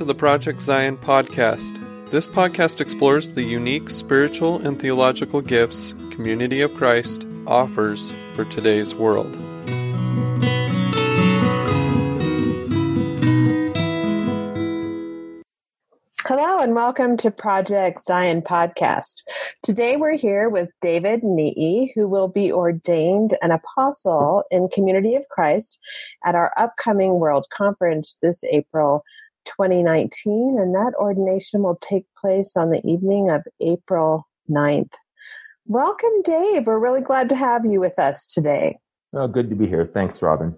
To the Project Zion podcast. This podcast explores the unique spiritual and theological gifts Community of Christ offers for today's world. Hello and welcome to Project Zion podcast. Today we're here with David Nii, who will be ordained an apostle in Community of Christ at our upcoming World Conference this April 2019, and that ordination will take place on the evening of April 9th. Welcome, Dave. We're really glad to have you with us today. Oh, good to be here. Thanks, Robin.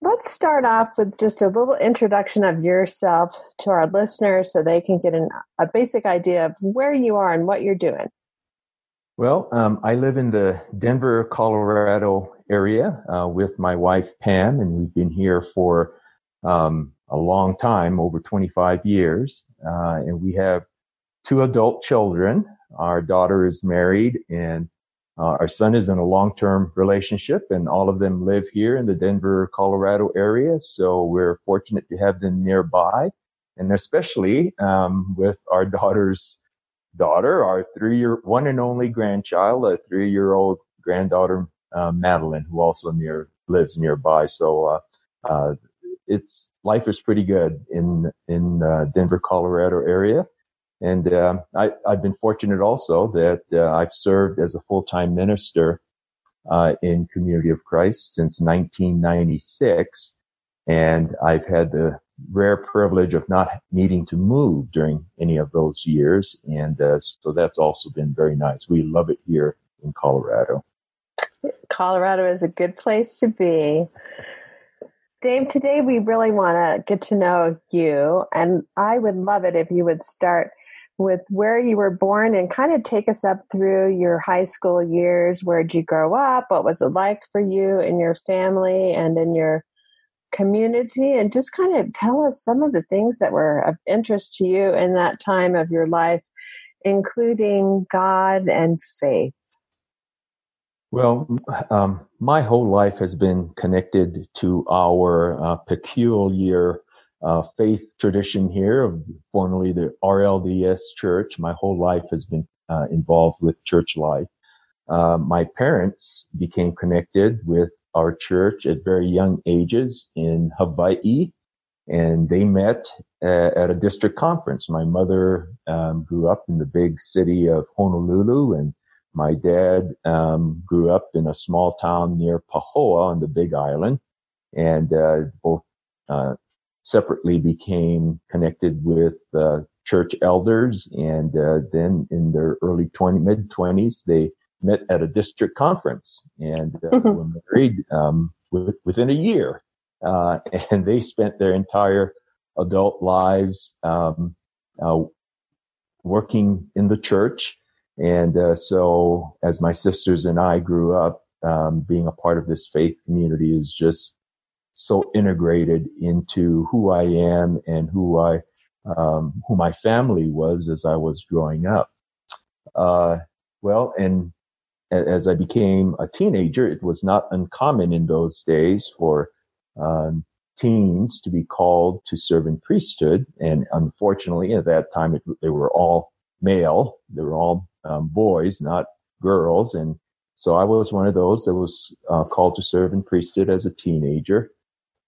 Let's start off with just a little introduction of yourself to our listeners so they can get an, a basic idea of where you are and what you're doing. Well, um, I live in the Denver, Colorado area uh, with my wife, Pam, and we've been here for um, a long time, over 25 years. Uh, and we have two adult children. Our daughter is married and uh, our son is in a long-term relationship and all of them live here in the Denver, Colorado area. So we're fortunate to have them nearby and especially, um, with our daughter's daughter, our three-year, one and only grandchild, a three-year-old granddaughter, uh, Madeline, who also near lives nearby. So, uh, uh, it's life is pretty good in in uh, Denver, Colorado area, and uh, I, have been fortunate also that uh, I've served as a full time minister uh, in Community of Christ since 1996, and I've had the rare privilege of not needing to move during any of those years, and uh, so that's also been very nice. We love it here in Colorado. Colorado is a good place to be. Dave, today we really want to get to know you, and I would love it if you would start with where you were born and kind of take us up through your high school years. Where did you grow up? What was it like for you and your family and in your community? And just kind of tell us some of the things that were of interest to you in that time of your life, including God and faith. Well, um, my whole life has been connected to our uh, peculiar uh, faith tradition here, formerly the RLDS Church. My whole life has been uh, involved with church life. Uh, my parents became connected with our church at very young ages in Hawaii, and they met at, at a district conference. My mother um, grew up in the big city of Honolulu and my dad um, grew up in a small town near Pahoa on the Big Island, and uh, both uh, separately became connected with uh, church elders. And uh, then in their early 20, mid 20s, they met at a district conference and uh, mm-hmm. were married um, with, within a year. Uh, and they spent their entire adult lives um, working in the church and uh, so, as my sisters and I grew up, um, being a part of this faith community is just so integrated into who I am and who I, um, who my family was as I was growing up. Uh, well, and as I became a teenager, it was not uncommon in those days for um, teens to be called to serve in priesthood. And unfortunately, at that time, it, they were all male. They were all um, boys, not girls. And so I was one of those that was uh, called to serve in priesthood as a teenager.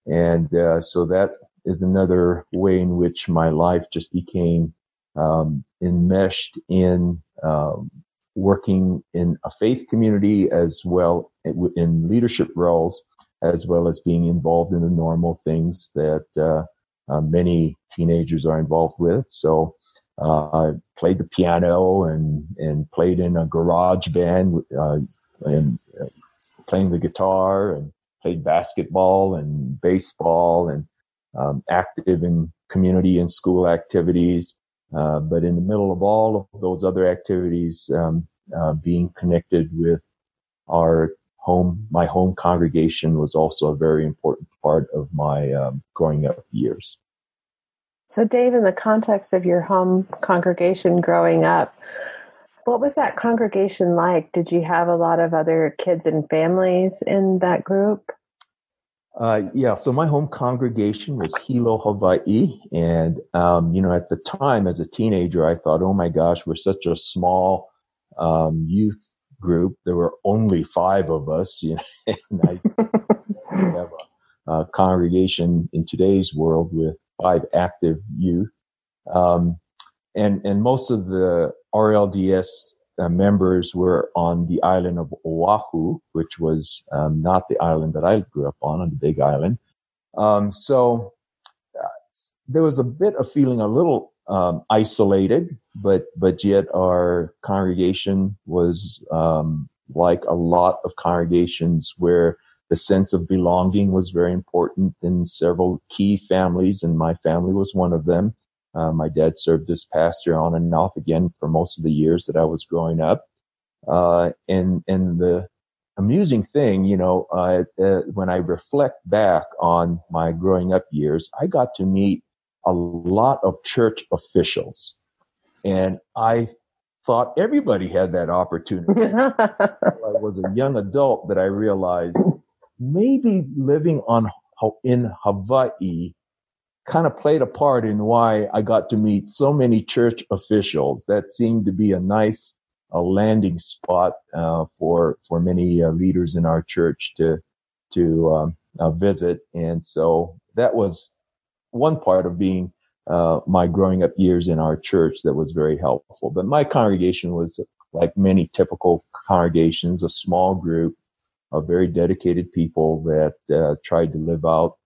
And uh, so that is another way in which my life just became um, enmeshed in um, working in a faith community as well in leadership roles, as well as being involved in the normal things that uh, uh, many teenagers are involved with. So uh, played the piano and, and played in a garage band, uh, and uh, playing the guitar and played basketball and baseball and, um, active in community and school activities. Uh, but in the middle of all of those other activities, um, uh, being connected with our home, my home congregation was also a very important part of my um, growing up years. So, Dave, in the context of your home congregation growing up, what was that congregation like? Did you have a lot of other kids and families in that group? Uh, yeah, so my home congregation was Hilo, Hawaii. And, um, you know, at the time as a teenager, I thought, oh my gosh, we're such a small um, youth group. There were only five of us. You know, I have a, a, congregation in today's world with five active youth. Um, and, and most of the RLDS uh, members were on the island of Oahu, which was um, not the island that I grew up on, on the Big Island. Um, so uh, there was a bit of feeling a little um, isolated, but but yet our congregation was um, like a lot of congregations where the sense of belonging was very important in several key families, and my family was one of them. Uh, my dad served as pastor on and off again for most of the years that I was growing up. Uh, and, and the amusing thing, you know, uh, uh, when I reflect back on my growing up years, I got to meet a lot of church officials. And I thought everybody had that opportunity. I was a young adult that I realized maybe living on in Hawaii kind of played a part in why I got to meet so many church officials. That seemed to be a nice a landing spot uh, for for many uh, leaders in our church to to um, uh, visit, and so that was one part of being uh, my growing up years in our church that was very helpful. But my congregation was like many typical congregations, a small group of very dedicated people that uh, tried to live out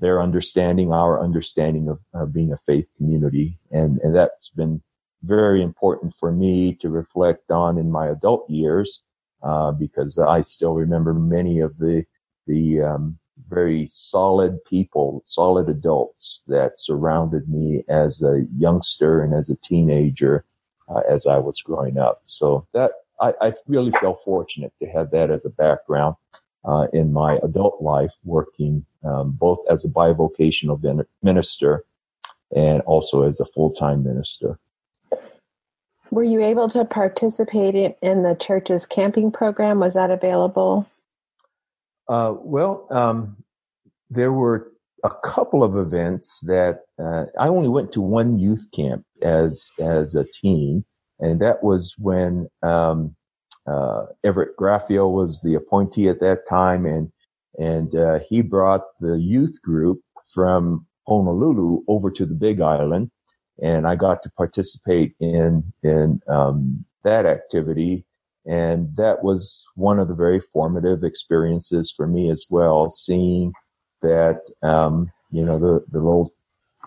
their understanding, our understanding of, of being a faith community. And, and that's been very important for me to reflect on in my adult years, uh, because I still remember many of the, the, um, very solid people, solid adults that surrounded me as a youngster and as a teenager, uh, as I was growing up. So that, I, I really feel fortunate to have that as a background uh, in my adult life, working um, both as a bivocational minister and also as a full-time minister. Were you able to participate in the church's camping program? Was that available? Uh, well, um, there were a couple of events that uh, I only went to one youth camp as as a teen, and that was when um, uh, Everett Graffio was the appointee at that time, and and uh, he brought the youth group from Honolulu over to the Big Island, and I got to participate in in um, that activity, and that was one of the very formative experiences for me as well, seeing that um, you know the the little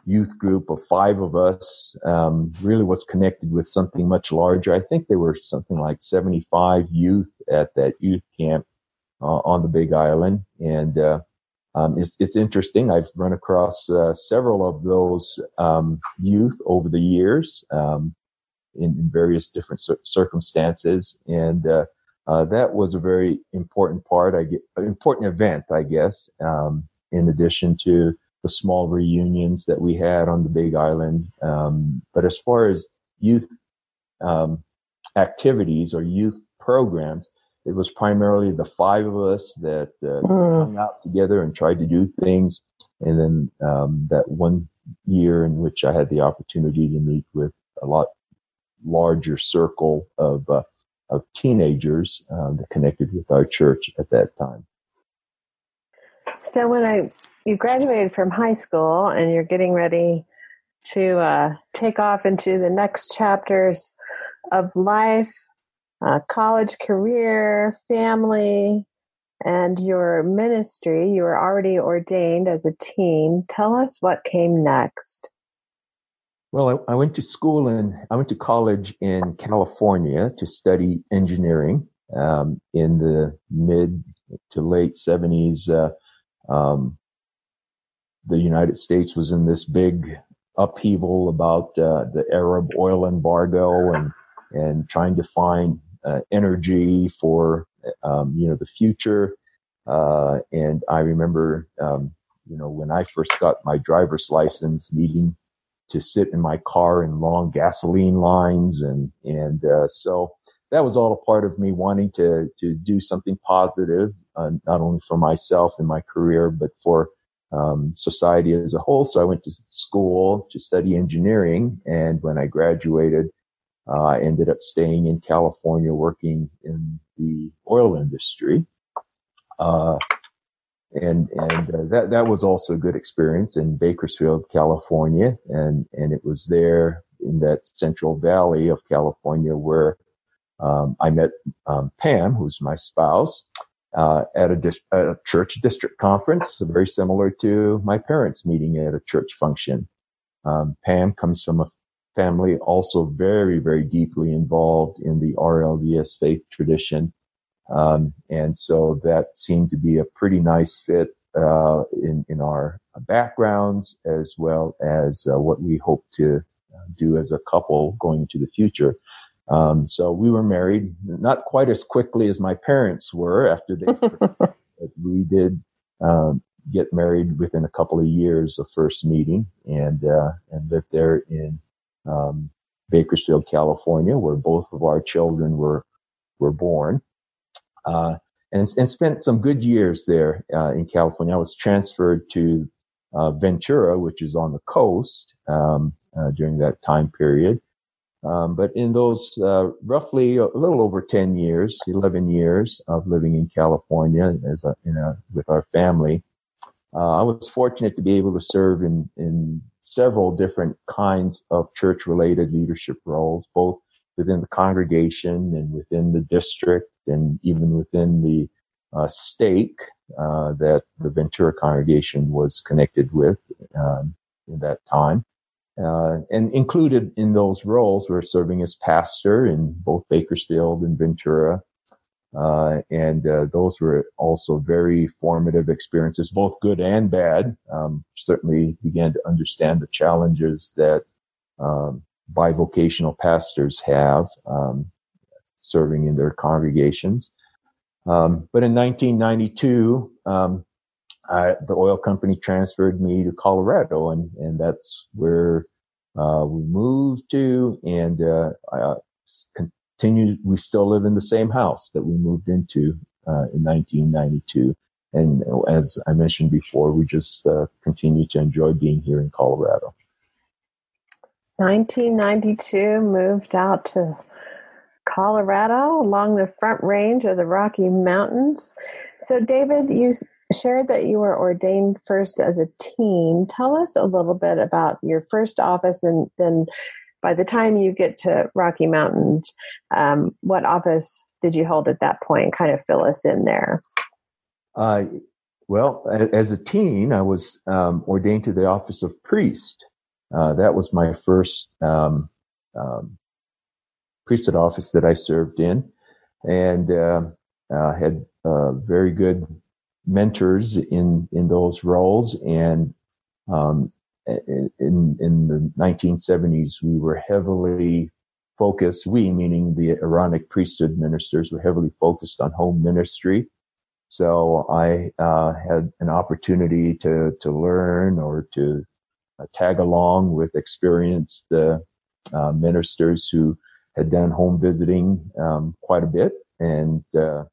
youth group of five of us um, really was connected with something much larger. I think there were something like 75 youth at that youth camp uh, on the Big Island, and uh, um, it's, it's interesting. I've run across uh, several of those um, youth over the years um, in, in, various different cir- circumstances, and uh, uh, that was a very important part. I get important event, I guess. Um, in addition to the small reunions that we had on the Big Island. Um, but as far as youth um, activities or youth programs, it was primarily the five of us that uh, mm. hung out together and tried to do things. And then um, that one year in which I had the opportunity to meet with a lot larger circle of uh, of teenagers uh, that connected with our church at that time. So when I you graduated from high school and you're getting ready to uh, take off into the next chapters of life, uh, college career, family, and your ministry. You were already ordained as a teen. Tell us what came next. Well, I, I went to school and I went to college in California to study engineering um, in the mid to late 70s. Uh, um, the United States was in this big upheaval about uh, the Arab oil embargo and and trying to find uh, energy for um, you know the future. Uh, and I remember um, you know when I first got my driver's license, needing to sit in my car in long gasoline lines, and and uh, so that was all a part of me wanting to to do something positive, uh, not only for myself and my career, but for um, society as a whole. So I went to school to study engineering, and when I graduated, uh, I ended up staying in California, working in the oil industry. Uh, and and uh, that that was also a good experience in Bakersfield, California, and and it was there in that Central Valley of California where um, I met um, Pam, who's my spouse, uh, at a, dis- a, church district conference, very similar to my parents meeting at a church function. Um, Pam comes from a family also very, very deeply involved in the RLDS faith tradition. Um, and so that seemed to be a pretty nice fit uh, in, in our backgrounds as well as uh, what we hope to uh, do as a couple going into the future. Um, so we were married, not quite as quickly as my parents were after they, but we did um, get married within a couple of years of first meeting and, uh, and lived there in, um, Bakersfield, California, where both of our children were, were born. Uh, and, and spent some good years there, uh, in California. I was transferred to, uh, Ventura, which is on the coast, um, uh, during that time period. Um, but in those uh, roughly a little over 10 years, 11 years of living in California as a, you know, with our family, uh, I was fortunate to be able to serve in, in several different kinds of church related leadership roles, both within the congregation and within the district and even within the uh, stake uh, that the Ventura congregation was connected with um, in that time. Uh, and included in those roles were serving as pastor in both Bakersfield and Ventura. Uh, and uh, those were also very formative experiences, both good and bad. Um, certainly began to understand the challenges that um, bivocational pastors have um, serving in their congregations. Um, but in 1992, um, I, the oil company transferred me to Colorado, and and that's where uh, we moved to, and uh, I continued. We still live in the same house that we moved into uh, in 1992, and as I mentioned before, we just uh, continue to enjoy being here in Colorado. 1992, moved out to Colorado along the front range of the Rocky Mountains. So, David, you shared that you were ordained first as a teen. Tell us a little bit about your first office and then by the time you get to Rocky Mountains, um, what office did you hold at that point? Kind of fill us in there. Uh, well, as a teen, I was um, ordained to the office of priest. Uh, that was my first um, um priesthood office that I served in, and uh, uh had uh, very good mentors in in those roles. And um, in in the 1970s we were heavily focused we meaning the Aaronic priesthood ministers were heavily focused on home ministry. So I uh, had an opportunity to to learn or to uh, tag along with experienced uh, uh ministers who had done home visiting um, quite a bit. And uh,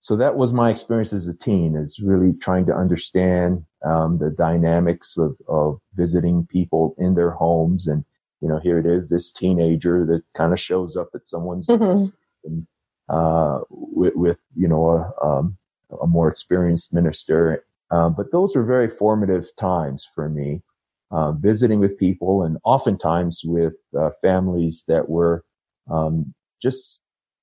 so that was my experience as a teen is really trying to understand um, the dynamics of, of visiting people in their homes and you know here it is this teenager that kind of shows up at someone's mm-hmm. and, uh, with, with, you know a, um, a more experienced minister uh, but those were very formative times for me uh, visiting with people and oftentimes with uh, families that were um, just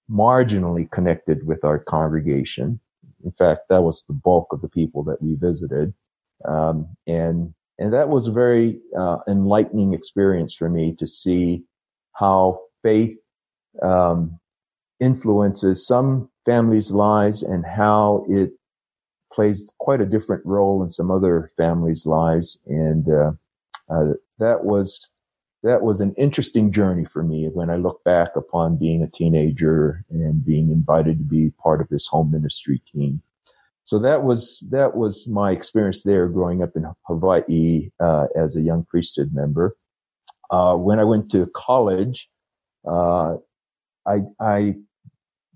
marginally connected with our congregation. In fact, that was the bulk of the people that we visited. Um, and, and that was a very, uh, enlightening experience for me to see how faith, um, influences some families' lives and how it plays quite a different role in some other families' lives. And, uh, uh, that was that was an interesting journey for me when I look back upon being a teenager and being invited to be part of this home ministry team. So that was that was my experience there growing up in Hawaii uh, as a young priesthood member. Uh, when I went to college, uh, I, I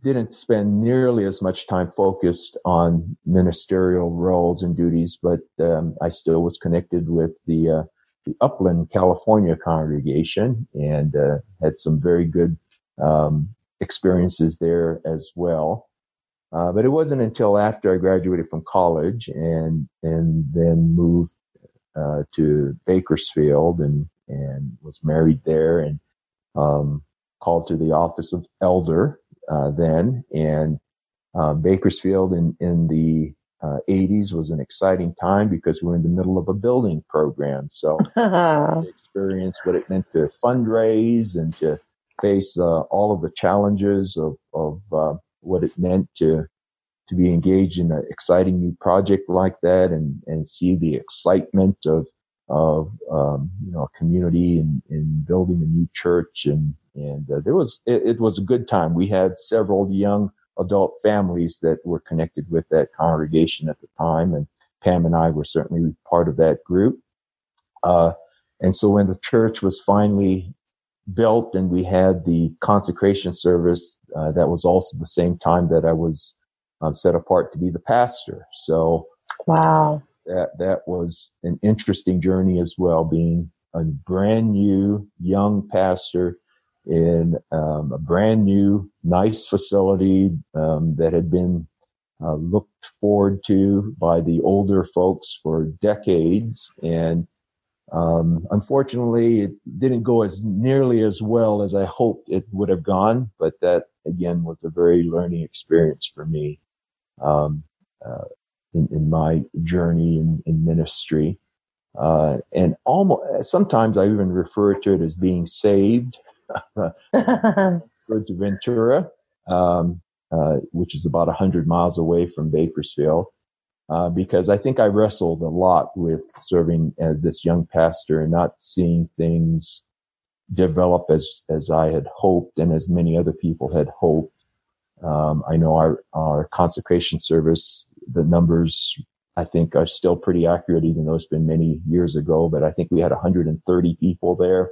didn't spend nearly as much time focused on ministerial roles and duties, but um, I still was connected with the, uh, the Upland, California congregation and uh, had some very good um, experiences there as well. Uh, but it wasn't until after I graduated from college and and then moved uh, to Bakersfield and and was married there and um, called to the office of elder uh, then and uh, Bakersfield in in the 80s uh, was an exciting time because we were in the middle of a building program. So experience what it meant to fundraise and to face uh, all of the challenges of, of uh, what it meant to to be engaged in an exciting new project like that and and see the excitement of of um, you know a community and, and building a new church and and uh, there was it, it, was a good time. We had several young adult families that were connected with that congregation at the time, and Pam and I were certainly part of that group. Uh, and so when the church was finally built and we had the consecration service, uh, that was also the same time that I was um, set apart to be the pastor. So, wow, that that was an interesting journey as well, being a brand new young pastor in um, a brand new, nice facility um, that had been uh, looked forward to by the older folks for decades. And um, unfortunately, it didn't go as nearly as well as I hoped it would have gone, but that again was a very learning experience for me um, uh, in, in, my journey in, in ministry. Uh, and almost sometimes I even refer to it as being saved. to Ventura, um, uh, which is about hundred miles away from Bakersfield, uh, because I think I wrestled a lot with serving as this young pastor and not seeing things develop as as I had hoped and as many other people had hoped. Um, I know our our consecration service, the numbers I think are still pretty accurate, even though it's been many years ago. But I think we had 130 people there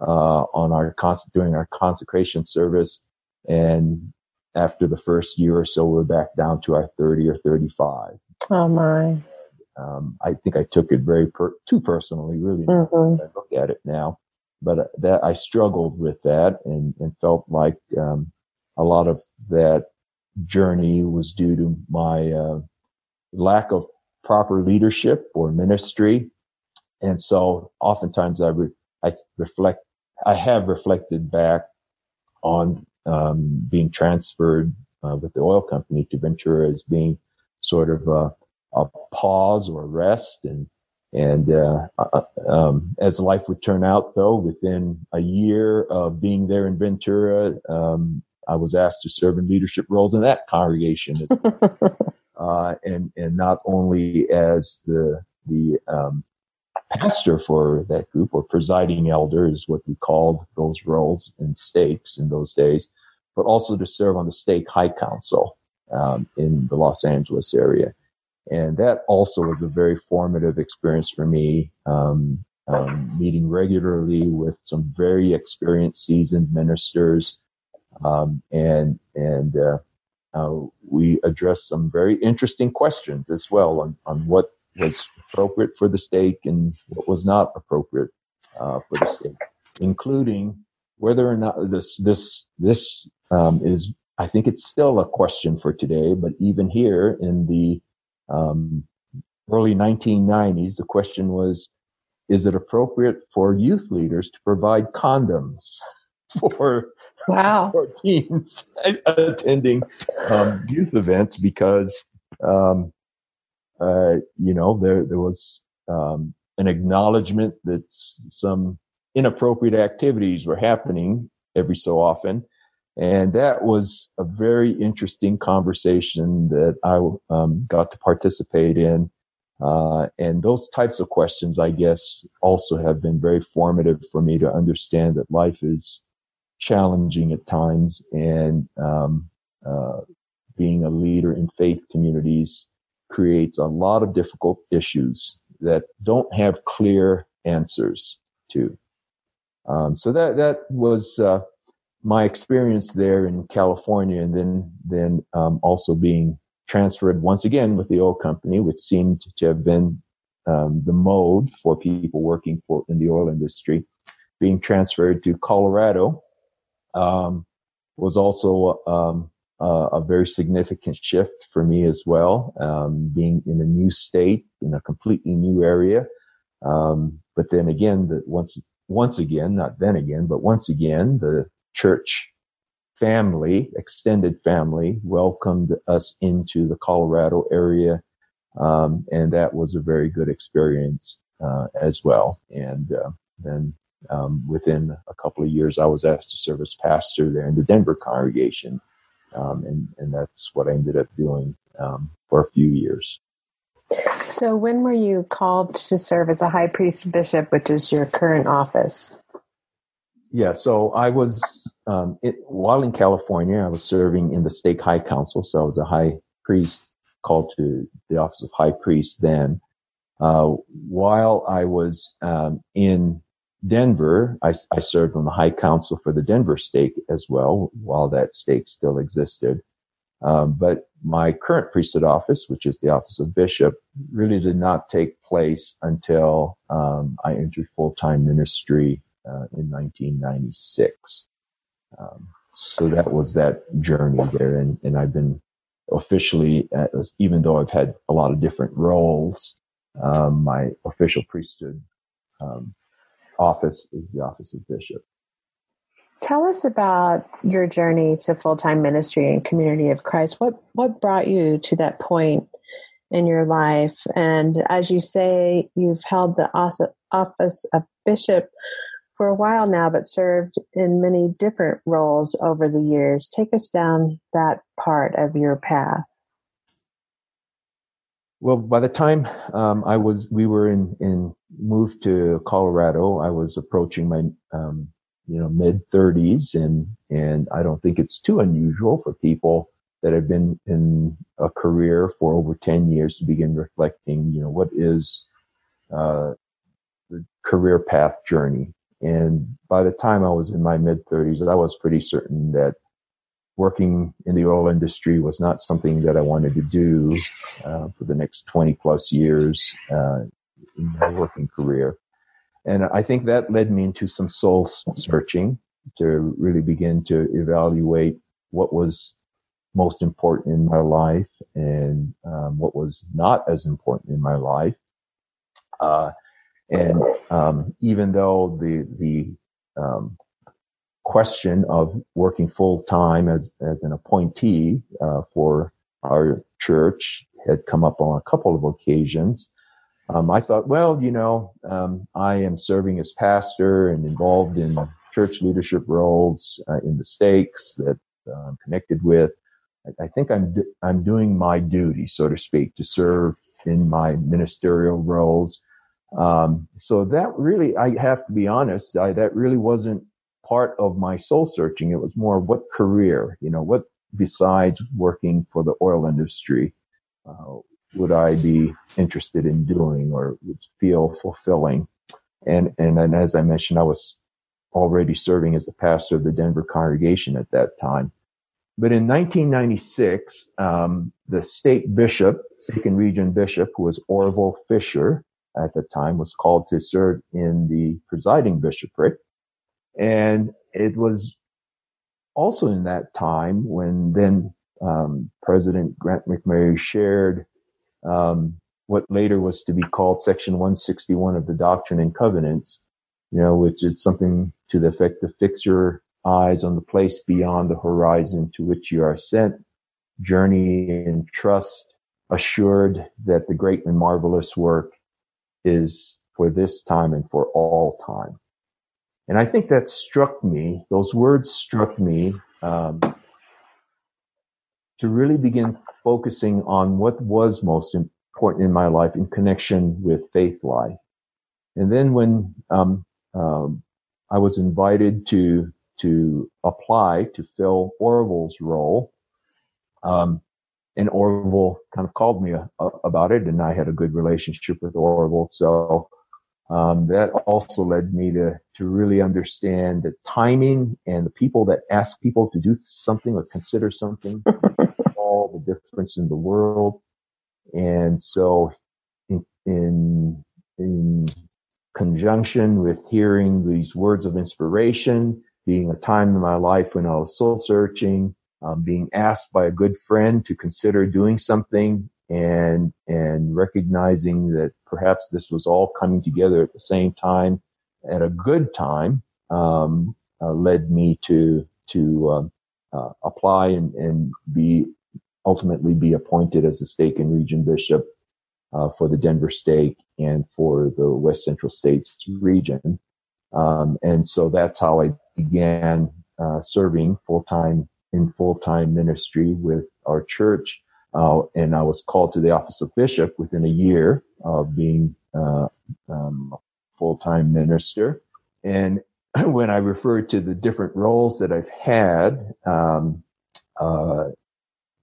uh, on our during our consecration service, and after the first year or so, we're back down to our 30 or 35. Oh my! Um, I think I took it very per- too personally, really. Mm-hmm. I look at it now, but uh, that I struggled with that and, and felt like um, a lot of that journey was due to my uh, lack of proper leadership or ministry, and so oftentimes I re- I reflect I have reflected back on um, being transferred uh, with the oil company to Ventura as being sort of a, a pause or rest. And and uh, uh, um, as life would turn out, though, within a year of being there in Ventura, um, I was asked to serve in leadership roles in that congregation, uh, and and not only as the the um, pastor for that group or presiding elder is what we called those roles and stakes in those days, but also to serve on the stake high council um, in the Los Angeles area. And that also was a very formative experience for me, um, um, meeting regularly with some very experienced, seasoned ministers. Um, and, and, uh, uh, we addressed some very interesting questions as well on, on what was appropriate for the stake and what was not appropriate uh, for the stake, including whether or not this this this um, is. I think it's still a question for today, but even here in the um, early 1990s, the question was: Is it appropriate for youth leaders to provide condoms for wow for teens attending um, youth events because um, uh, you know, there, there was, um, an acknowledgement that some inappropriate activities were happening every so often. And that was a very interesting conversation that I um, got to participate in. Uh, and those types of questions, I guess, also have been very formative for me to understand that life is challenging at times and um, uh, being a leader in faith communities creates a lot of difficult issues that don't have clear answers to. Um, so that that was uh, my experience there in California, and then then um, also being transferred once again with the oil company, which seemed to have been um, the mode for people working for in the oil industry, being transferred to Colorado um, was also um, a very significant shift for me as well. Um, being in a new state, in a completely new area, um, but then again, the, once once again, not then again, but once again, the church family, extended family, welcomed us into the Colorado area, um, and that was a very good experience uh, as well. And uh, then um, within a couple of years, I was asked to serve as pastor there in the Denver congregation, um, and and that's what I ended up doing um, for a few years. So, when were you called to serve as a high priest bishop, which is your current office? Yeah, so I was um, it, while in California, I was serving in the stake high council. So I was a high priest called to the office of high priest then. Uh, while I was um, in Denver, I, I, served on the high council for the Denver stake as well, while that stake still existed. Um, but my current priesthood office, which is the office of bishop, really did not take place until um, I entered full time ministry uh, in 1996. Um, so that was that journey there, and, and I've been officially, at, even though I've had a lot of different roles, um, my official priesthood um, office is the office of bishop. Tell us about your journey to full time ministry and community of Christ. What what brought you to that point in your life? And as you say, you've held the office of bishop for a while now, but served in many different roles over the years. Take us down that part of your path. Well, by the time um, I was, we were in in moved to Colorado. I was approaching my um, you know, mid thirties. And, and I don't think it's too unusual for people that have been in a career for over 10 years to begin reflecting, you know, what is, uh, the career path journey. And by the time I was in my mid thirties, I was pretty certain that working in the oil industry was not something that I wanted to do uh, for the next 20 plus years uh, in my working career. And I think that led me into some soul searching to really begin to evaluate what was most important in my life and um, what was not as important in my life. Uh, and um, even though the the um, question of working full time as as an appointee uh, for our church had come up on a couple of occasions, um, I thought, well, you know, um, I am serving as pastor and involved in church leadership roles uh, in the stakes that uh, I'm connected with. I, I think I'm I'm doing my duty, so to speak, to serve in my ministerial roles. Um, so that really, I have to be honest, I, that really wasn't part of my soul searching. It was more what career, you know, what besides working for the oil industry, uh, would I be interested in doing or would feel fulfilling? And, and then as I mentioned, I was already serving as the pastor of the Denver congregation at that time. But in 1996, um, the state bishop, second region bishop, who was Orville Fisher at the time, was called to serve in the presiding bishopric. And it was also in that time when then um, President Grant McMurray shared um, what later was to be called Section 161 of the Doctrine and Covenants, you know, which is something to the effect of fix your eyes on the place beyond the horizon to which you are sent, journey in trust, assured that the great and marvelous work is for this time and for all time. And I think that struck me, those words struck me, um, to really begin focusing on what was most important in my life in connection with faith life. And then when um, um, I was invited to to apply to fill Orville's role, um, and Orville kind of called me a, uh, a, about it, and I had a good relationship with Orville, so um, that also led me to to really understand the timing and the people that ask people to do something or consider something, all the difference in the world. And so in, in, in conjunction with hearing these words of inspiration, being a time in my life when I was soul searching, um, being asked by a good friend to consider doing something and, and recognizing that perhaps this was all coming together at the same time at a good time, um, uh, led me to, to, um, uh, apply and, and be ultimately be appointed as the stake and region bishop uh, for the Denver stake and for the West Central States region. Um, and so that's how I began uh, serving full time in full time ministry with our church. Uh, and I was called to the office of bishop within a year of being uh, um, full time minister. And when I referred to the different roles that I've had, um, uh,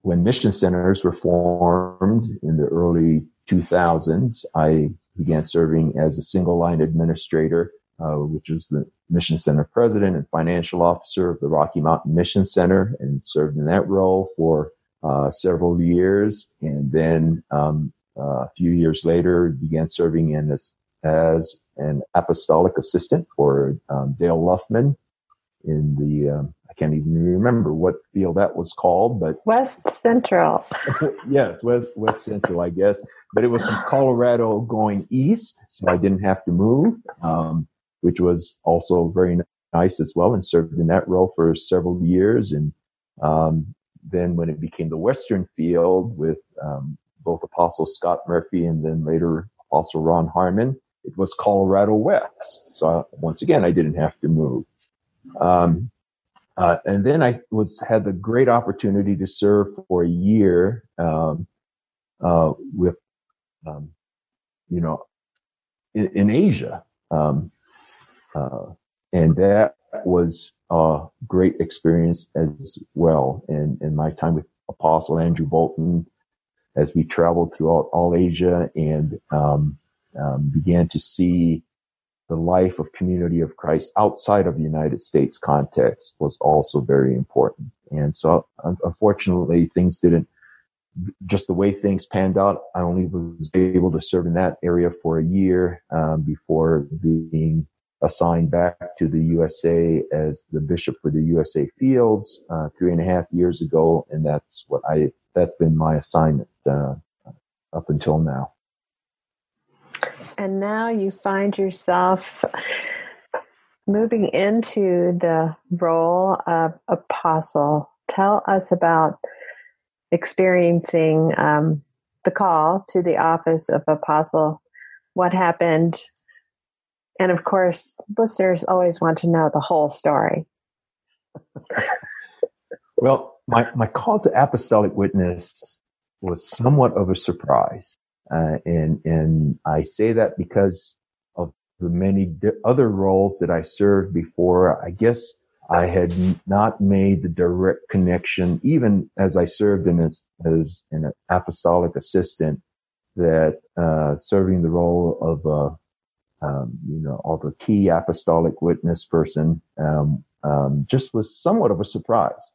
when mission centers were formed in the early 2000s, I began serving as a single line administrator, uh, which was the mission center president and financial officer of the Rocky Mountain Mission Center and served in that role for uh, several years. And then um, uh, a few years later, began serving in as, as an apostolic assistant for um, Dale Luffman in the um, I can't even remember what field that was called, but West Central. yes, West West Central, I guess. But it was from Colorado going east, so I didn't have to move, um, which was also very nice as well, and served in that role for several years. And um, then when it became the Western field with um, both Apostle Scott Murphy and then later Apostle Ron Harmon, it was Colorado West. So I, once again, I didn't have to move. Um, uh, and then I was had the great opportunity to serve for a year um, uh, with, um, you know, in, in Asia, um, uh, and that was a great experience as well. And in my time with Apostle Andrew Bolton, as we traveled throughout all Asia and um, um, began to see the life of community of Christ outside of the United States context was also very important. And so unfortunately things didn't just the way things panned out. I only was able to serve in that area for a year um, before being assigned back to the USA as the bishop for the USA Fields uh, three and a half years ago, and that's what I that's been my assignment uh, up until now. And now you find yourself moving into the role of apostle. Tell us about experiencing um, the call to the office of apostle. What happened? And of course, listeners always want to know the whole story. well, my, my call to apostolic witness was somewhat of a surprise. Uh, and, and I say that because of the many other roles that I served before. I guess I had not made the direct connection, even as I served in as, as an apostolic assistant, that uh, serving the role of a um, you know of a key apostolic witness person um, um, just was somewhat of a surprise.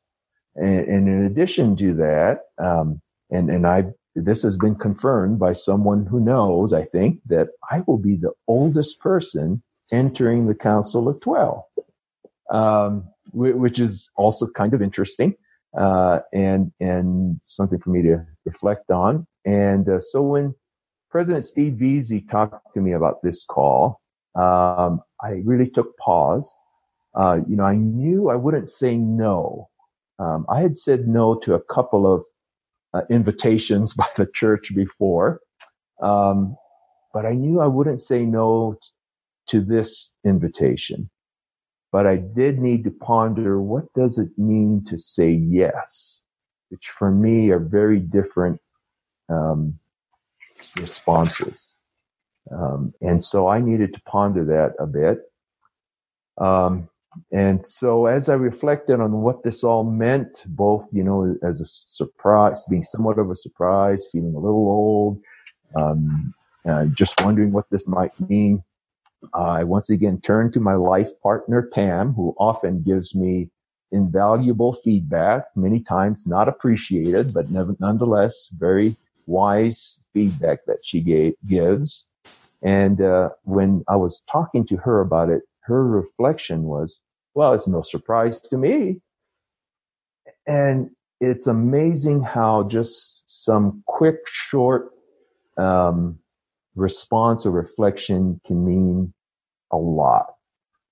And, and in addition to that, um, and and I this has been confirmed by someone who knows, I think, that I will be the oldest person entering the Council of 12, um, which is also kind of interesting, uh, and, and something for me to reflect on. And uh, so when President Steve Veazey talked to me about this call, um, I really took pause. Uh, you know, I knew I wouldn't say no. Um, I had said no to a couple of uh, invitations by the church before. Um, but I knew I wouldn't say no to this invitation. But I did need to ponder what does it mean to say yes, which for me are very different um, responses. Um, and so I needed to ponder that a bit. Um, and so as I reflected on what this all meant, both, you know, as a surprise, being somewhat of a surprise, feeling a little old, um, uh, just wondering what this might mean, I once again turned to my life partner, Pam, who often gives me invaluable feedback, many times not appreciated, but nonetheless very wise feedback that she gave, gives. And uh, when I was talking to her about it, her reflection was, well, it's no surprise to me. And it's amazing how just some quick, short um, response or reflection can mean a lot.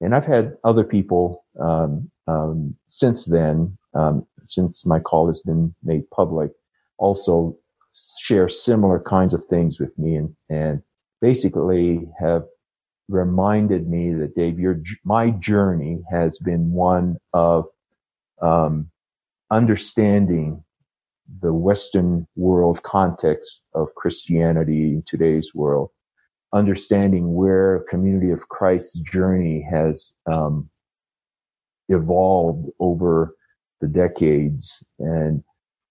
And I've had other people um, um, since then, um, since my call has been made public, also share similar kinds of things with me and, and basically have reminded me that Dave, your, my journey has been one of, um, understanding the Western world context of Christianity in today's world, understanding where Community of Christ's journey has um, evolved over the decades, and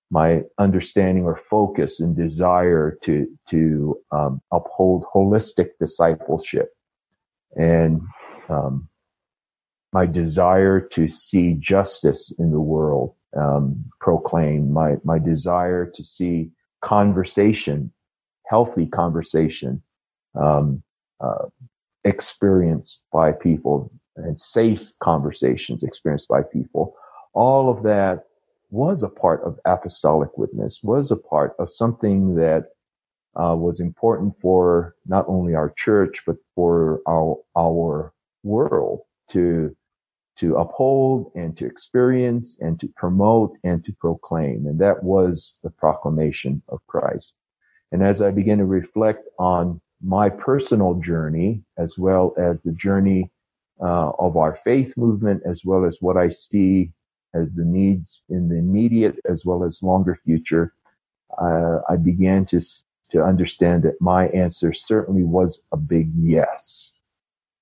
my understanding or focus and desire to to um, uphold holistic discipleship, and um, my desire to see justice in the world um, proclaimed, my my desire to see conversation, healthy conversation, um, uh, experienced by people, and safe conversations experienced by people. All of that was a part of apostolic witness, was a part of something that uh, was important for not only our church but for our our world to to uphold and to experience and to promote and to proclaim. And that was the proclamation of Christ. And as I begin to reflect on my personal journey, as well as the journey uh, of our faith movement, as well as what I see as the needs in the immediate as well as longer future, uh, I began to to understand that my answer certainly was a big yes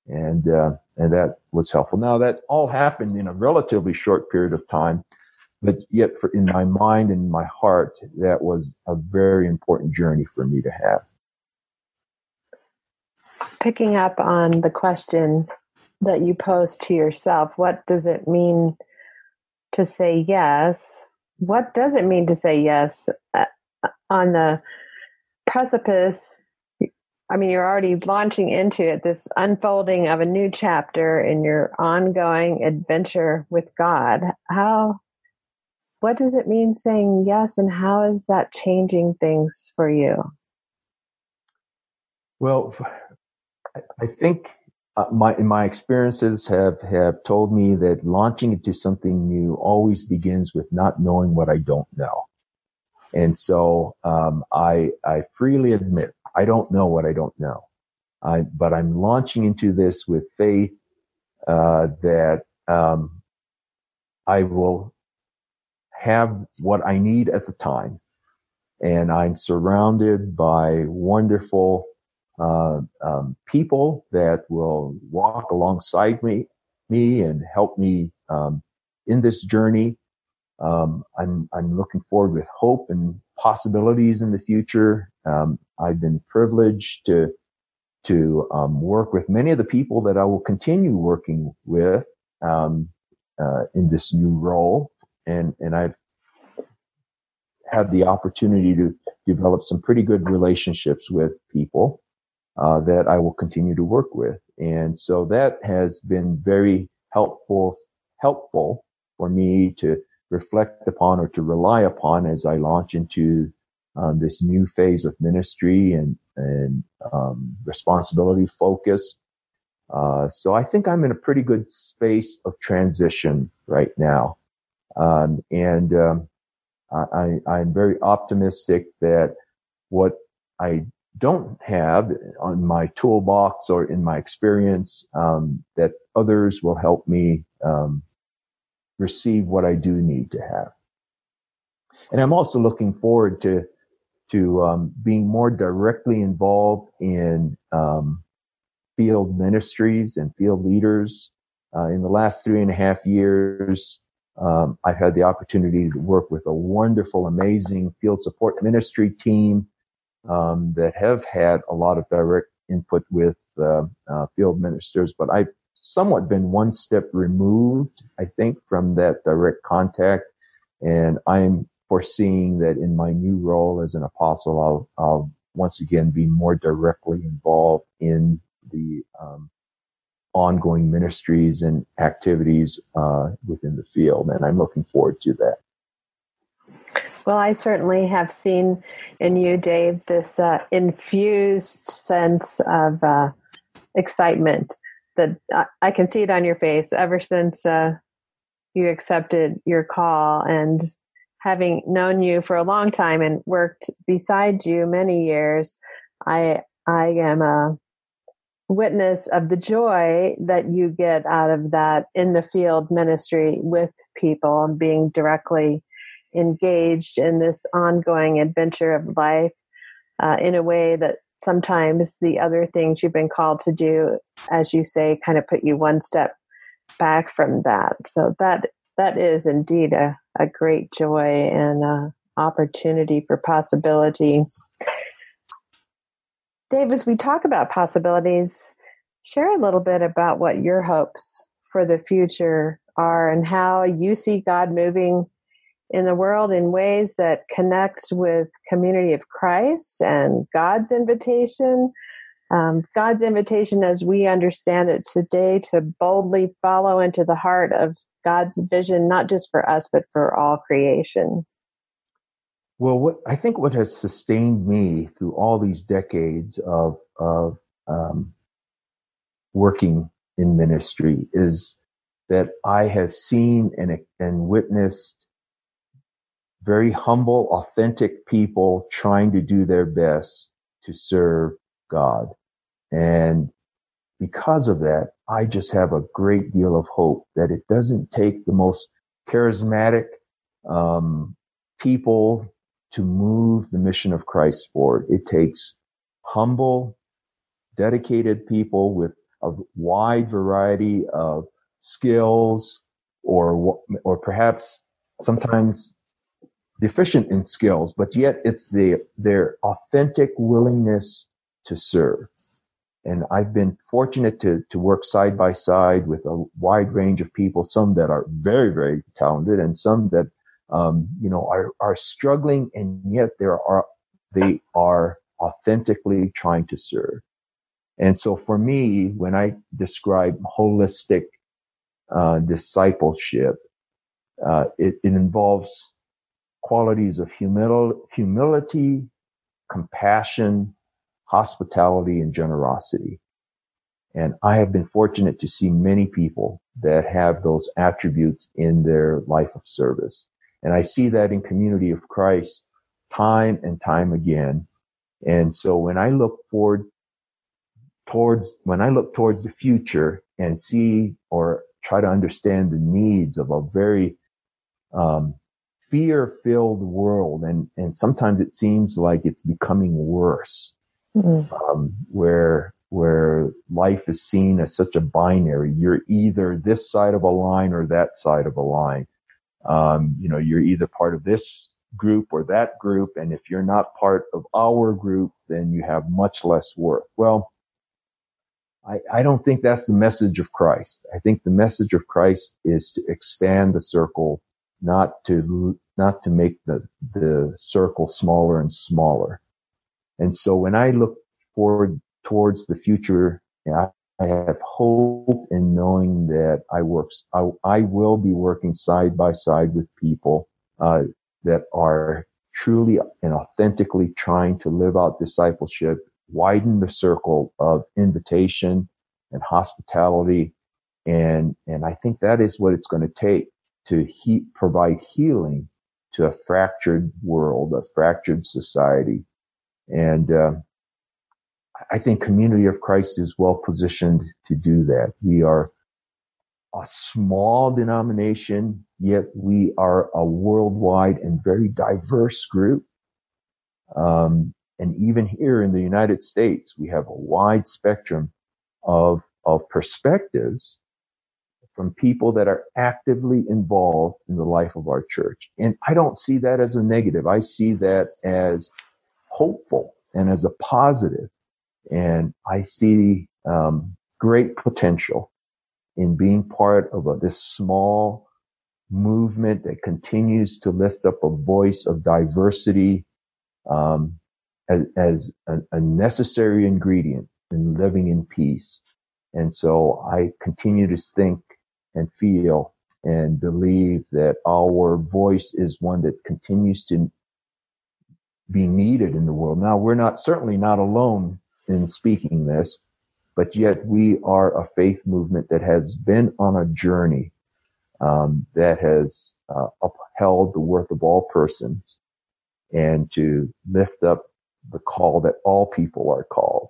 and uh, and that was helpful. Now that all happened in a relatively short period of time, but yet for in my mind and my heart, that was a very important journey for me to have. Picking up on the question that you posed to yourself, what does it mean to say yes? What does it mean to say yes uh, on the precipice I mean, you're already launching into it, this unfolding of a new chapter in your ongoing adventure with God. How, what does it mean saying yes, and how is that changing things for you? Well, I think uh, my my experiences have have told me that launching into something new always begins with not knowing what I don't know, and so um, I I freely admit I don't know what I don't know. I, but I'm launching into this with faith uh, that um, I will have what I need at the time, and I'm surrounded by wonderful uh, um, people that will walk alongside me, me and help me um, in this journey. Um, I'm I'm looking forward with hope and possibilities in the future. Um, I've been privileged to to um, work with many of the people that I will continue working with um, uh, in this new role, and and I've had the opportunity to develop some pretty good relationships with people uh, that I will continue to work with, and so that has been very helpful helpful for me to reflect upon or to rely upon as I launch into um, this new phase of ministry and and um, responsibility focus. Uh, so I think I'm in a pretty good space of transition right now, um, and um, I, I'm very optimistic that what I don't have on my toolbox or in my experience um, that others will help me um, receive what I do need to have. And I'm also looking forward to to um, being more directly involved in um, field ministries and field leaders. Uh, in the last three and a half years, um, I've had the opportunity to work with a wonderful, amazing field support ministry team um, that have had a lot of direct input with uh, uh, field ministers, but I've somewhat been one step removed, I think, from that direct contact. And I'm foreseeing that in my new role as an apostle, I'll, I'll once again be more directly involved in the um, ongoing ministries and activities uh, within the field. And I'm looking forward to that. Well, I certainly have seen in you, Dave, this uh, infused sense of uh, excitement that I can see it on your face ever since uh, you accepted your call. And having known you for a long time and worked beside you many years, I I am a witness of the joy that you get out of that in the field ministry with people and being directly engaged in this ongoing adventure of life uh, in a way that sometimes the other things you've been called to do, as you say, kind of put you one step back from that. So that that is indeed a, a great joy and a opportunity for possibility. Dave, as we talk about possibilities, share a little bit about what your hopes for the future are and how you see God moving in the world in ways that connect with community of Christ and God's invitation. Um, God's invitation, as we understand it today, to boldly follow into the heart of God's vision, not just for us, but for all creation. Well, what I think what has sustained me through all these decades of of um, working in ministry is that I have seen and and witnessed very humble, authentic people trying to do their best to serve God. And because of that, I just have a great deal of hope that it doesn't take the most charismatic um, people to move the mission of Christ forward. It takes humble, dedicated people with a wide variety of skills or, or perhaps sometimes deficient in skills, but yet it's the, their authentic willingness to serve. And I've been fortunate to, to work side by side with a wide range of people, some that are very, very talented and some that, um, you know, are, are struggling and yet there are, they are authentically trying to serve. And so for me, when I describe holistic, uh, discipleship, uh, it, it involves qualities of humil- humility, compassion, hospitality, and generosity. And I have been fortunate to see many people that have those attributes in their life of service. And I see that in community of Christ time and time again. And so when I look forward towards, when I look towards the future and see or try to understand the needs of a very um, fear filled world. And, and sometimes it seems like it's becoming worse, mm-hmm. um, where, where life is seen as such a binary. You're either this side of a line or that side of a line. Um, you know, you're either part of this group or that group. And if you're not part of our group, then you have much less worth. Well, I, I, don't think that's the message of Christ. I think the message of Christ is to expand the circle not to not to make the the circle smaller and smaller. And so when I look forward towards the future, I, I have hope in knowing that I work I, I will be working side by side with people uh, that are truly and authentically trying to live out discipleship, widen the circle of invitation and hospitality. And, and I think that is what it's going to take to he- provide healing to a fractured world, a fractured society. And uh, I think Community of Christ is well positioned to do that. We are a small denomination, yet we are a worldwide and very diverse group. Um, and even here in the United States, we have a wide spectrum of, of perspectives from people that are actively involved in the life of our church. And I don't see that as a negative. I see that as hopeful and as a positive. And I see um, great potential in being part of a, this small movement that continues to lift up a voice of diversity um, as, as a, a necessary ingredient in living in peace. And so I continue to think and feel and believe that our voice is one that continues to be needed in the world. Now we're not certainly not alone in speaking this, but yet we are a faith movement that has been on a journey um, that has uh, upheld the worth of all persons and to lift up the call that all people are called.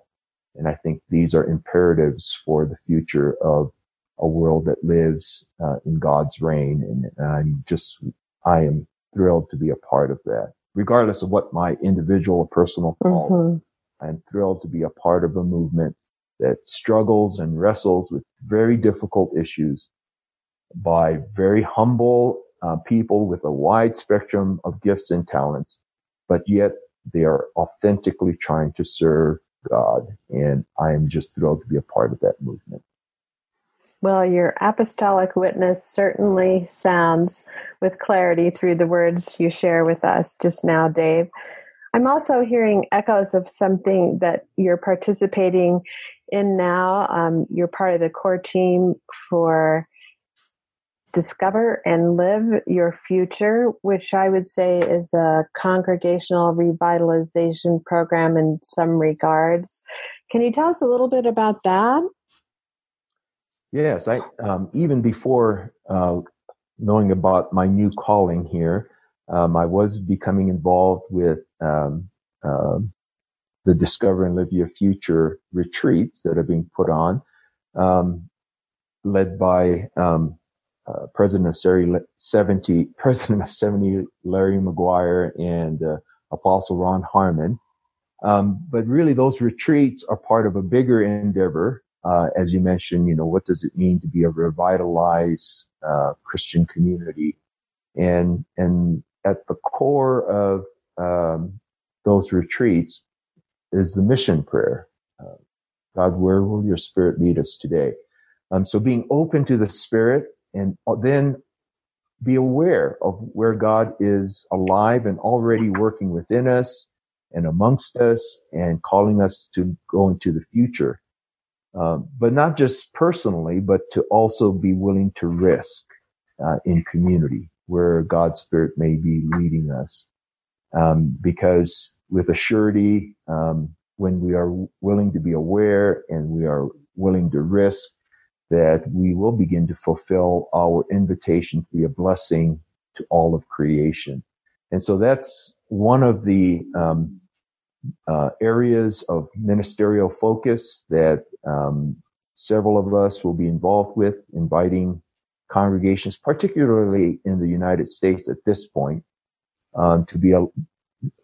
And I think these are imperatives for the future of a world that lives uh, in God's reign. And I'm just, I am thrilled to be a part of that, regardless of what my individual or personal call. Mm-hmm. I'm thrilled to be a part of a movement that struggles and wrestles with very difficult issues by very humble uh, people with a wide spectrum of gifts and talents, but yet they are authentically trying to serve God. And I am just thrilled to be a part of that movement. Well, your apostolic witness certainly sounds with clarity through the words you share with us just now, Dave. I'm also hearing echoes of something that you're participating in now. Um, you're part of the core team for Discover and Live Your Future, which I would say is a congregational revitalization program in some regards. Can you tell us a little bit about that? Yes, I um, even before uh, knowing about my new calling here, um, I was becoming involved with um, uh, the Discover and Live Your Future retreats that are being put on, um, led by um, uh, President of 70, President of 70, Larry McGuire and uh, Apostle Ron Harmon. But really, those retreats are part of a bigger endeavor. Uh, as you mentioned, you know, what does it mean to be a revitalized uh, Christian community? And and at the core of um, those retreats is the mission prayer. Uh, God, where will your spirit lead us today? Um, so being open to the spirit and then be aware of where God is alive and already working within us and amongst us and calling us to go into the future. Um, but not just personally, but to also be willing to risk uh, in community where God's Spirit may be leading us. Um, because with a surety, um, when we are willing to be aware and we are willing to risk, that we will begin to fulfill our invitation to be a blessing to all of creation. And so that's one of the um, uh, areas of ministerial focus that um, several of us will be involved with, inviting congregations, particularly in the United States at this point, um, to be a,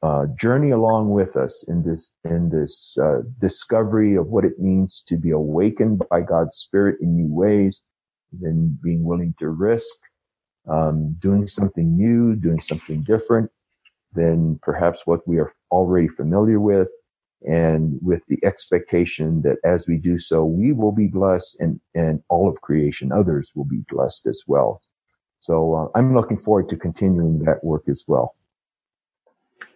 uh, journey along with us in this in this uh, discovery of what it means to be awakened by God's Spirit in new ways, then being willing to risk um, doing something new, doing something different than perhaps what we are already familiar with, and with the expectation that as we do so, we will be blessed, and and all of creation, others will be blessed as well. So uh, I'm looking forward to continuing that work as well.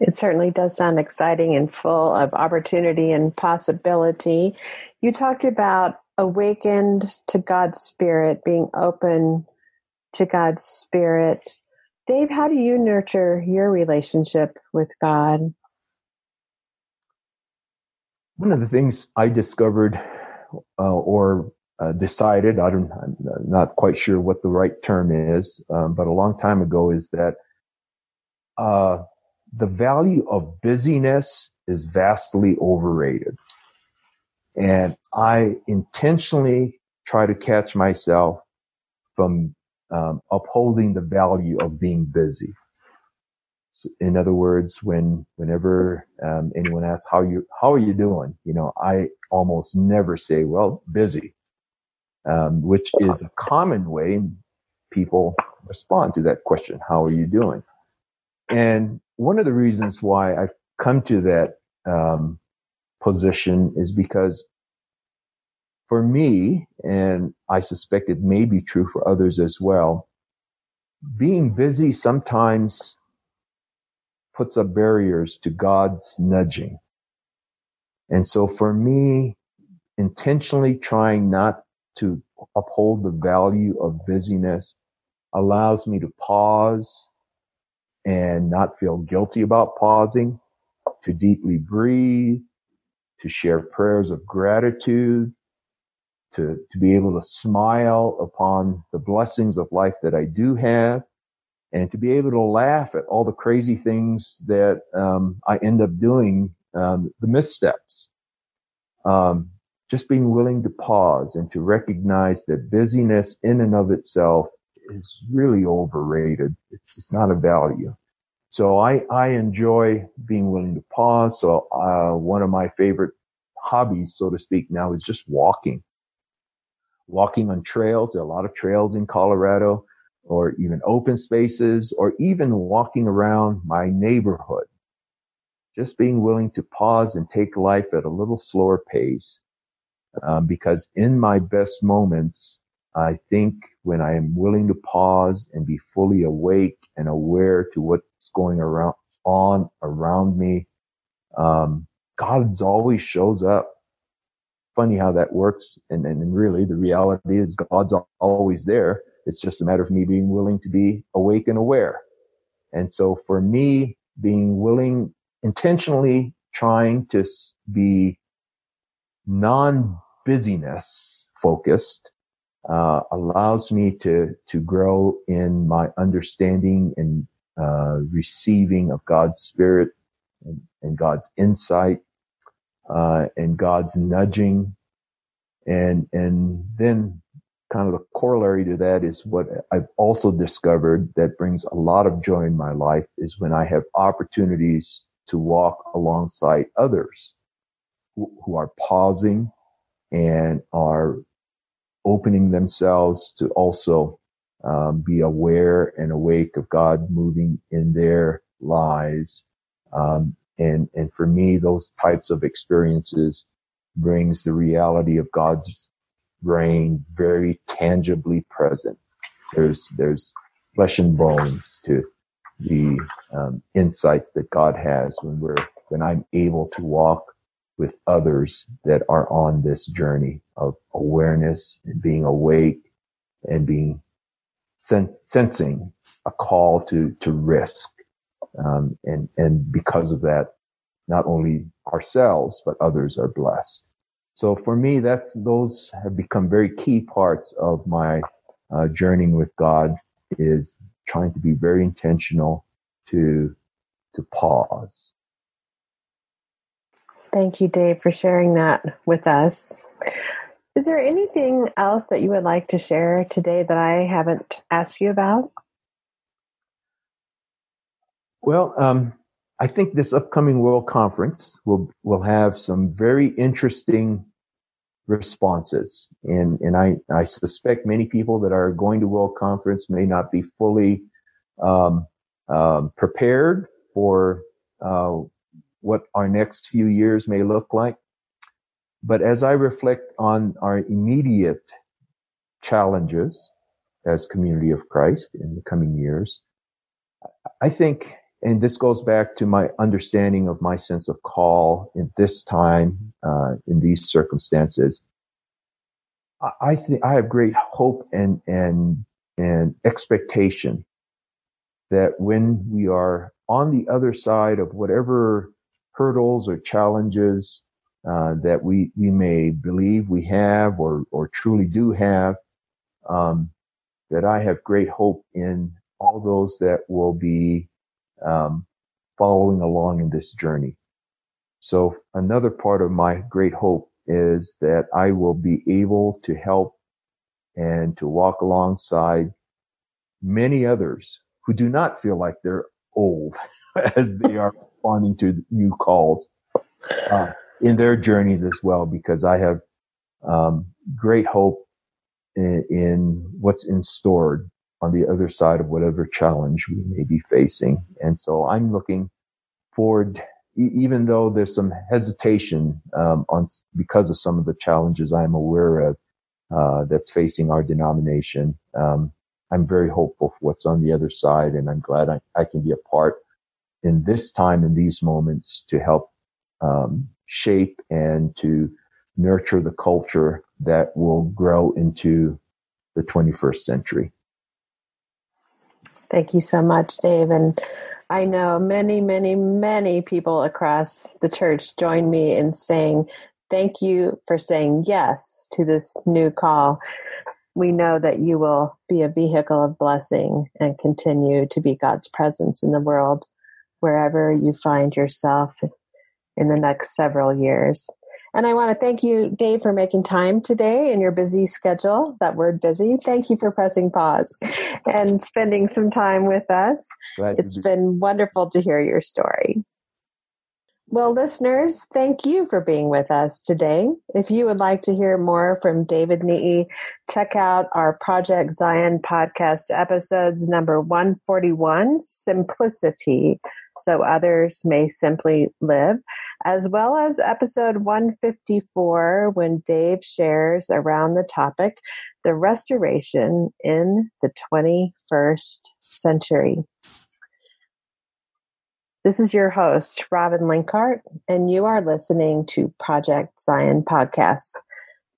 It certainly does sound exciting and full of opportunity and possibility. You talked about awakened to God's Spirit, being open to God's Spirit. Dave, how do you nurture your relationship with God? One of the things I discovered uh, or uh, decided, I don't, I'm not quite sure what the right term is, um, but a long time ago is that uh, the value of busyness is vastly overrated. And I intentionally try to catch myself from um, upholding the value of being busy. So in other words, when whenever um, anyone asks how you how are you doing, you know, I almost never say, "Well, busy," um, which is a common way people respond to that question. How are you doing? And one of the reasons why I've come to that um, position is because for me, and I suspect it may be true for others as well, being busy sometimes puts up barriers to God's nudging. And so for me, intentionally trying not to uphold the value of busyness allows me to pause and not feel guilty about pausing, to deeply breathe, to share prayers of gratitude, to, to be able to smile upon the blessings of life that I do have, and to be able to laugh at all the crazy things that um, I end up doing, um, the missteps. Um, just being willing to pause and to recognize that busyness in and of itself is really overrated. It's, not a value. So I, I enjoy being willing to pause. So, uh, one of my favorite hobbies, so to speak, now is just walking walking on trails. There are a lot of trails in Colorado or even open spaces or even walking around my neighborhood. Just being willing to pause and take life at a little slower pace. Um, because in my best moments, I think when I am willing to pause and be fully awake and aware to what's going around on around me, um, God always shows up funny how that works. And, and, and really the reality is God's always there. It's just a matter of me being willing to be awake and aware. And so for me, being willing, intentionally trying to be non busyness focused, uh, allows me to, to grow in my understanding and, uh, receiving of God's spirit and, and God's insight uh, and God's nudging. And, and then kind of the corollary to that is what I've also discovered that brings a lot of joy in my life is when I have opportunities to walk alongside others who, who are pausing and are opening themselves to also um, be aware and awake of God moving in their lives um, and, and for me, those types of experiences brings the reality of God's reign very tangibly present. There's, there's flesh and bones to the um, insights that God has when we're, when I'm able to walk with others that are on this journey of awareness and being awake and being sens- sensing a call to, to risk um, and, and because of that, not only ourselves, but others are blessed. So for me, that's, those have become very key parts of my uh, journeying with God is trying to be very intentional to, to pause. Thank you, Dave, for sharing that with us. Is there anything else that you would like to share today that I haven't asked you about? Well, um, I think this upcoming World Conference will will have some very interesting responses, and and I I suspect many people that are going to World Conference may not be fully um, um, prepared for uh, what our next few years may look like. But as I reflect on our immediate challenges as community of Christ in the coming years, I think and this goes back to my understanding of my sense of call in this time, uh, in these circumstances. I think I have great hope and, and, and expectation that when we are on the other side of whatever hurdles or challenges uh, that we we may believe we have or or truly do have, um, that I have great hope in all those that will be um, following along in this journey. So another part of my great hope is that I will be able to help and to walk alongside many others who do not feel like they're old as they are responding to new calls uh, in their journeys as well, because I have um, great hope in, in what's in store on the other side of whatever challenge we may be facing. And so I'm looking forward even though there's some hesitation um, on because of some of the challenges I'm aware of uh, that's facing our denomination, um, I'm very hopeful for what's on the other side, and I'm glad I, I can be a part in this time in these moments to help um, shape and to nurture the culture that will grow into the 21st century. Thank you so much, Dave. And I know many, many, many people across the church join me in saying, Thank you for saying yes to this new call. We know that you will be a vehicle of blessing and continue to be God's presence in the world wherever you find yourself in the next several years. And I want to thank you, Dave, for making time today in your busy schedule. That word busy. Thank you for pressing pause and spending some time with us. Glad it's be- been wonderful to hear your story. Well, listeners, thank you for being with us today. If you would like to hear more from David Nii, check out our Project Zion podcast episodes number 141, Simplicity, so others may simply live, as well as episode 154 when Dave shares around the topic, the restoration in the 21st century. This is your host, Robin Linkhart, and you are listening to Project Zion Podcast.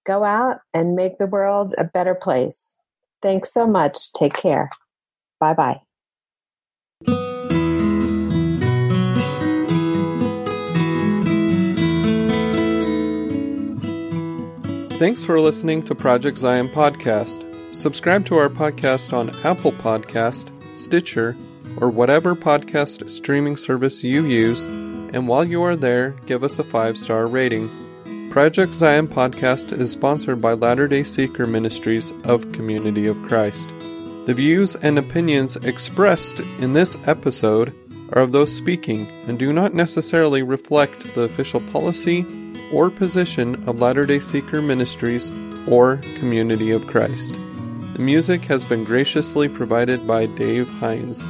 Go out and make the world a better place. Thanks so much. Take care. Bye bye. Thanks for listening to Project Zion Podcast. Subscribe to our podcast on Apple Podcast, Stitcher, or whatever podcast streaming service you use, and while you are there, give us a five star rating. Project Zion Podcast is sponsored by Latter day Seeker Ministries of Community of Christ. The views and opinions expressed in this episode are of those speaking and do not necessarily reflect the official policy or position of Latter day Seeker Ministries or Community of Christ. The music has been graciously provided by Dave Hines.